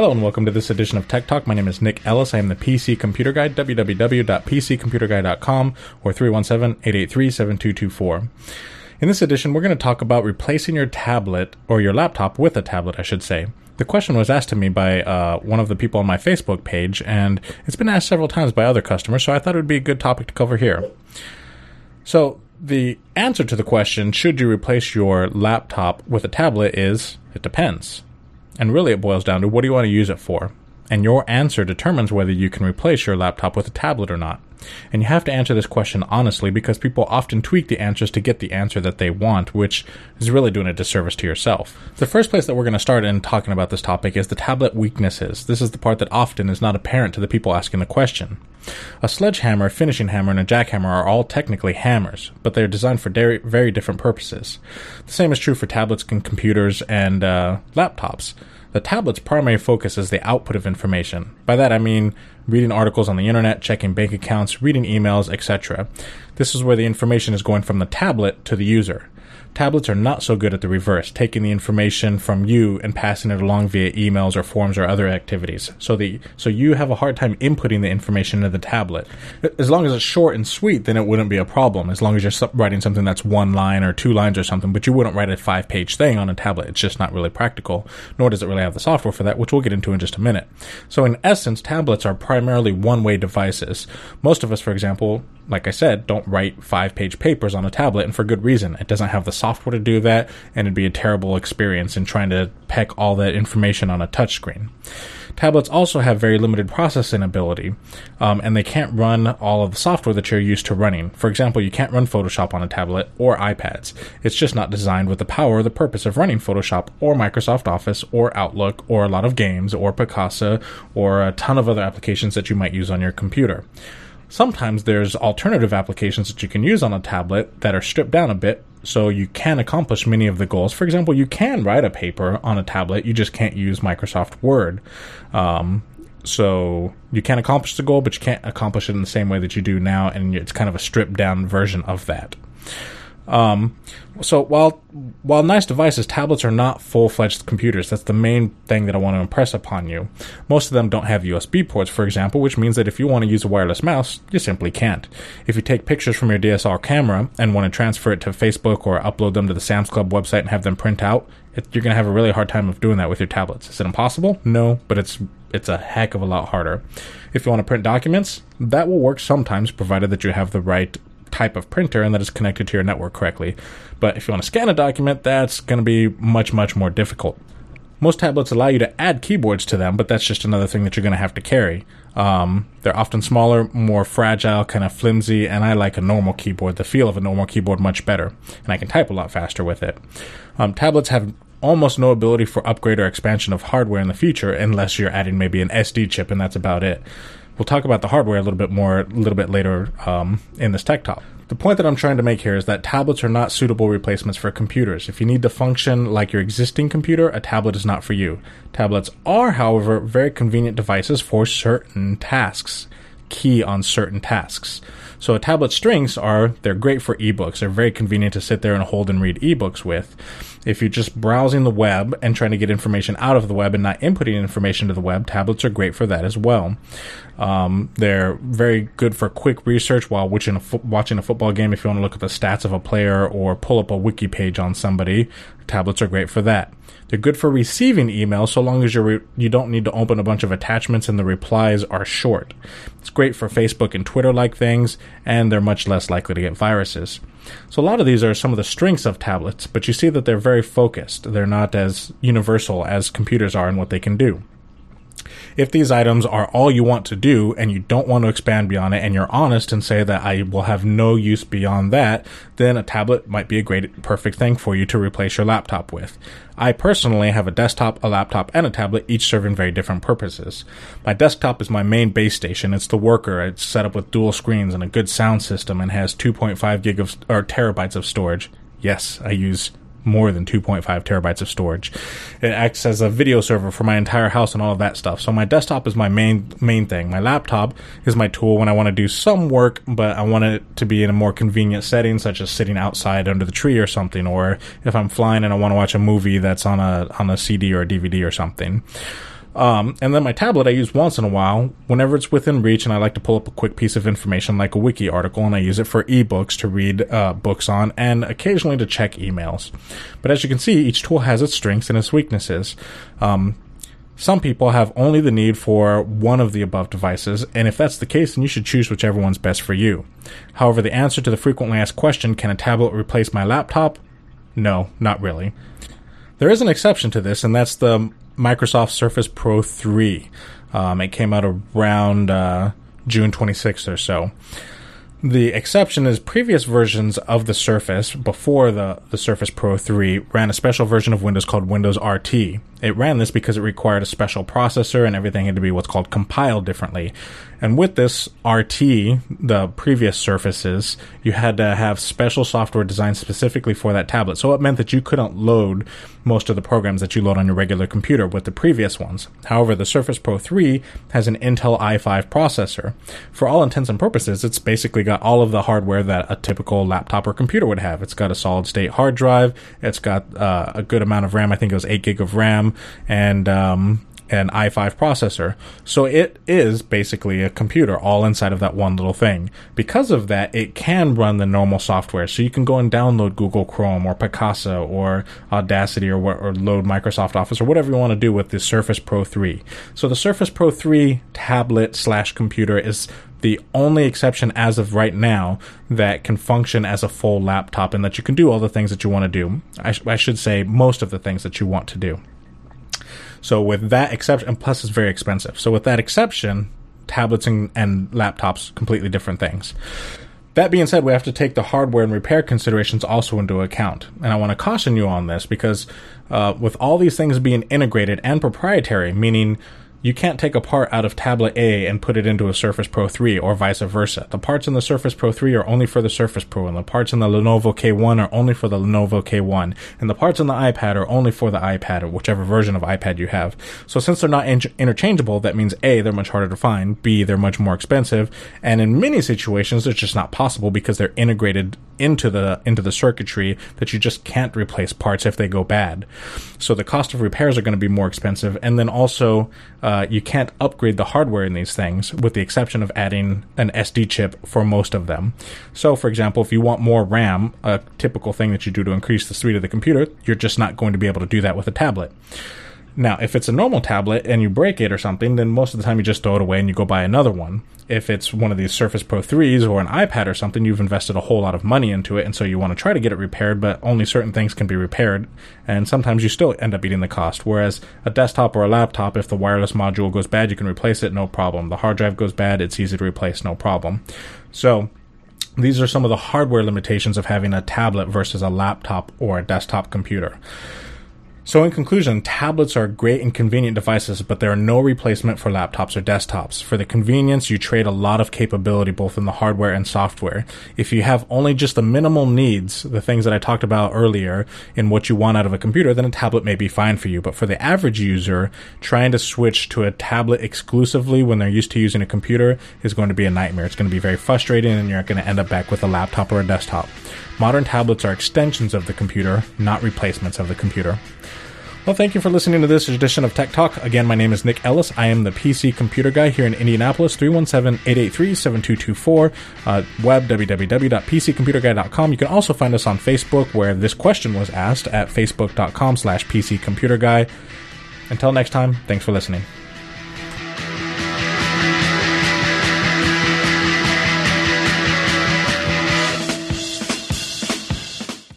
Hello and welcome to this edition of Tech Talk. My name is Nick Ellis. I am the PC Computer Guy, www.pccomputerguy.com or 317-883-7224. In this edition, we're going to talk about replacing your tablet or your laptop with a tablet, I should say. The question was asked to me by uh, one of the people on my Facebook page, and it's been asked several times by other customers, so I thought it would be a good topic to cover here. So, the answer to the question, should you replace your laptop with a tablet, is it depends. And really, it boils down to what do you want to use it for? And your answer determines whether you can replace your laptop with a tablet or not. And you have to answer this question honestly because people often tweak the answers to get the answer that they want, which is really doing a disservice to yourself. The first place that we're going to start in talking about this topic is the tablet weaknesses. This is the part that often is not apparent to the people asking the question. A sledgehammer, a finishing hammer, and a jackhammer are all technically hammers, but they're designed for very, very different purposes. The same is true for tablets and computers and uh, laptops. The tablet's primary focus is the output of information. By that I mean reading articles on the internet, checking bank accounts, reading emails, etc. This is where the information is going from the tablet to the user. Tablets are not so good at the reverse, taking the information from you and passing it along via emails or forms or other activities. So the so you have a hard time inputting the information into the tablet. As long as it's short and sweet, then it wouldn't be a problem. As long as you're writing something that's one line or two lines or something, but you wouldn't write a five-page thing on a tablet. It's just not really practical. Nor does it really have the software for that, which we'll get into in just a minute. So in essence, tablets are primarily one-way devices. Most of us, for example, like I said, don't write five page papers on a tablet, and for good reason. It doesn't have the software to do that, and it'd be a terrible experience in trying to peck all that information on a touchscreen. Tablets also have very limited processing ability, um, and they can't run all of the software that you're used to running. For example, you can't run Photoshop on a tablet or iPads. It's just not designed with the power or the purpose of running Photoshop or Microsoft Office or Outlook or a lot of games or Picasa or a ton of other applications that you might use on your computer. Sometimes there's alternative applications that you can use on a tablet that are stripped down a bit so you can accomplish many of the goals. For example, you can write a paper on a tablet, you just can't use Microsoft Word. Um, so you can accomplish the goal, but you can't accomplish it in the same way that you do now, and it's kind of a stripped down version of that. Um, so while while nice devices, tablets are not full fledged computers. That's the main thing that I want to impress upon you. Most of them don't have USB ports, for example, which means that if you want to use a wireless mouse, you simply can't. If you take pictures from your DSLR camera and want to transfer it to Facebook or upload them to the Sam's Club website and have them print out, it, you're going to have a really hard time of doing that with your tablets. Is it impossible? No, but it's it's a heck of a lot harder. If you want to print documents, that will work sometimes, provided that you have the right type of printer and that is connected to your network correctly. But if you want to scan a document, that's going to be much, much more difficult. Most tablets allow you to add keyboards to them, but that's just another thing that you're going to have to carry. Um, they're often smaller, more fragile, kind of flimsy, and I like a normal keyboard, the feel of a normal keyboard much better, and I can type a lot faster with it. Um, tablets have almost no ability for upgrade or expansion of hardware in the future unless you're adding maybe an SD chip, and that's about it. We'll talk about the hardware a little bit more a little bit later um, in this tech talk. The point that I'm trying to make here is that tablets are not suitable replacements for computers. If you need to function like your existing computer, a tablet is not for you. Tablets are, however, very convenient devices for certain tasks, key on certain tasks. So tablet strengths are they're great for ebooks. They're very convenient to sit there and hold and read ebooks with. If you're just browsing the web and trying to get information out of the web and not inputting information to the web, tablets are great for that as well. Um, they're very good for quick research while watching a, fo- watching a football game. If you want to look at the stats of a player or pull up a wiki page on somebody, tablets are great for that. They're good for receiving emails so long as you re- you don't need to open a bunch of attachments and the replies are short. It's great for Facebook and Twitter like things, and they're much less likely to get viruses. So a lot of these are some of the strengths of tablets, but you see that they're very focused. They're not as universal as computers are in what they can do. If these items are all you want to do and you don't want to expand beyond it and you're honest and say that I will have no use beyond that, then a tablet might be a great, perfect thing for you to replace your laptop with. I personally have a desktop, a laptop, and a tablet, each serving very different purposes. My desktop is my main base station. It's the worker. It's set up with dual screens and a good sound system and has 2.5 gig of, or terabytes of storage. Yes, I use more than 2.5 terabytes of storage. It acts as a video server for my entire house and all of that stuff. So my desktop is my main main thing. My laptop is my tool when I want to do some work, but I want it to be in a more convenient setting, such as sitting outside under the tree or something, or if I'm flying and I want to watch a movie that's on a on a CD or a DVD or something. Um, and then my tablet I use once in a while whenever it's within reach and I like to pull up a quick piece of information like a wiki article and I use it for ebooks to read uh, books on and occasionally to check emails. But as you can see, each tool has its strengths and its weaknesses. Um, some people have only the need for one of the above devices, and if that's the case, then you should choose whichever one's best for you. However, the answer to the frequently asked question, can a tablet replace my laptop? No, not really. There is an exception to this, and that's the Microsoft Surface Pro 3. Um, it came out around uh, June 26th or so. The exception is previous versions of the Surface before the, the Surface Pro 3 ran a special version of Windows called Windows RT. It ran this because it required a special processor and everything had to be what's called compiled differently. And with this RT, the previous Surfaces, you had to have special software designed specifically for that tablet. So it meant that you couldn't load most of the programs that you load on your regular computer with the previous ones. However, the Surface Pro 3 has an Intel i5 processor. For all intents and purposes, it's basically got all of the hardware that a typical laptop or computer would have. It's got a solid state hard drive. It's got uh, a good amount of RAM. I think it was 8 gig of RAM and um, an i5 processor. So it is basically a computer all inside of that one little thing. Because of that, it can run the normal software. So you can go and download Google Chrome or Picasa or Audacity or, or load Microsoft Office or whatever you want to do with the Surface Pro 3. So the Surface Pro 3 tablet slash computer is the only exception as of right now that can function as a full laptop and that you can do all the things that you want to do. I, sh- I should say most of the things that you want to do. So with that exception, and plus it's very expensive. So with that exception, tablets and, and laptops completely different things. That being said, we have to take the hardware and repair considerations also into account. And I want to caution you on this because uh, with all these things being integrated and proprietary, meaning you can't take a part out of tablet A and put it into a Surface Pro 3 or vice versa. The parts in the Surface Pro 3 are only for the Surface Pro and the parts in the Lenovo K1 are only for the Lenovo K1 and the parts in the iPad are only for the iPad or whichever version of iPad you have. So since they're not in- interchangeable, that means A, they're much harder to find, B, they're much more expensive, and in many situations it's just not possible because they're integrated into the into the circuitry that you just can't replace parts if they go bad. So the cost of repairs are going to be more expensive and then also uh, uh, you can't upgrade the hardware in these things, with the exception of adding an SD chip for most of them. So, for example, if you want more RAM, a typical thing that you do to increase the speed of the computer, you're just not going to be able to do that with a tablet. Now, if it's a normal tablet and you break it or something, then most of the time you just throw it away and you go buy another one. If it's one of these Surface Pro 3s or an iPad or something, you've invested a whole lot of money into it, and so you want to try to get it repaired, but only certain things can be repaired, and sometimes you still end up eating the cost. Whereas a desktop or a laptop, if the wireless module goes bad, you can replace it, no problem. The hard drive goes bad, it's easy to replace, no problem. So, these are some of the hardware limitations of having a tablet versus a laptop or a desktop computer. So, in conclusion, tablets are great and convenient devices, but they are no replacement for laptops or desktops. For the convenience, you trade a lot of capability both in the hardware and software. If you have only just the minimal needs, the things that I talked about earlier, in what you want out of a computer, then a tablet may be fine for you. But for the average user, trying to switch to a tablet exclusively when they're used to using a computer is going to be a nightmare. It's going to be very frustrating, and you're going to end up back with a laptop or a desktop. Modern tablets are extensions of the computer, not replacements of the computer. Well, thank you for listening to this edition of Tech Talk. Again, my name is Nick Ellis. I am the PC computer guy here in Indianapolis, 317-883-7224, uh, web www.pccomputerguy.com. You can also find us on Facebook where this question was asked at facebook.com slash pccomputerguy. Until next time, thanks for listening.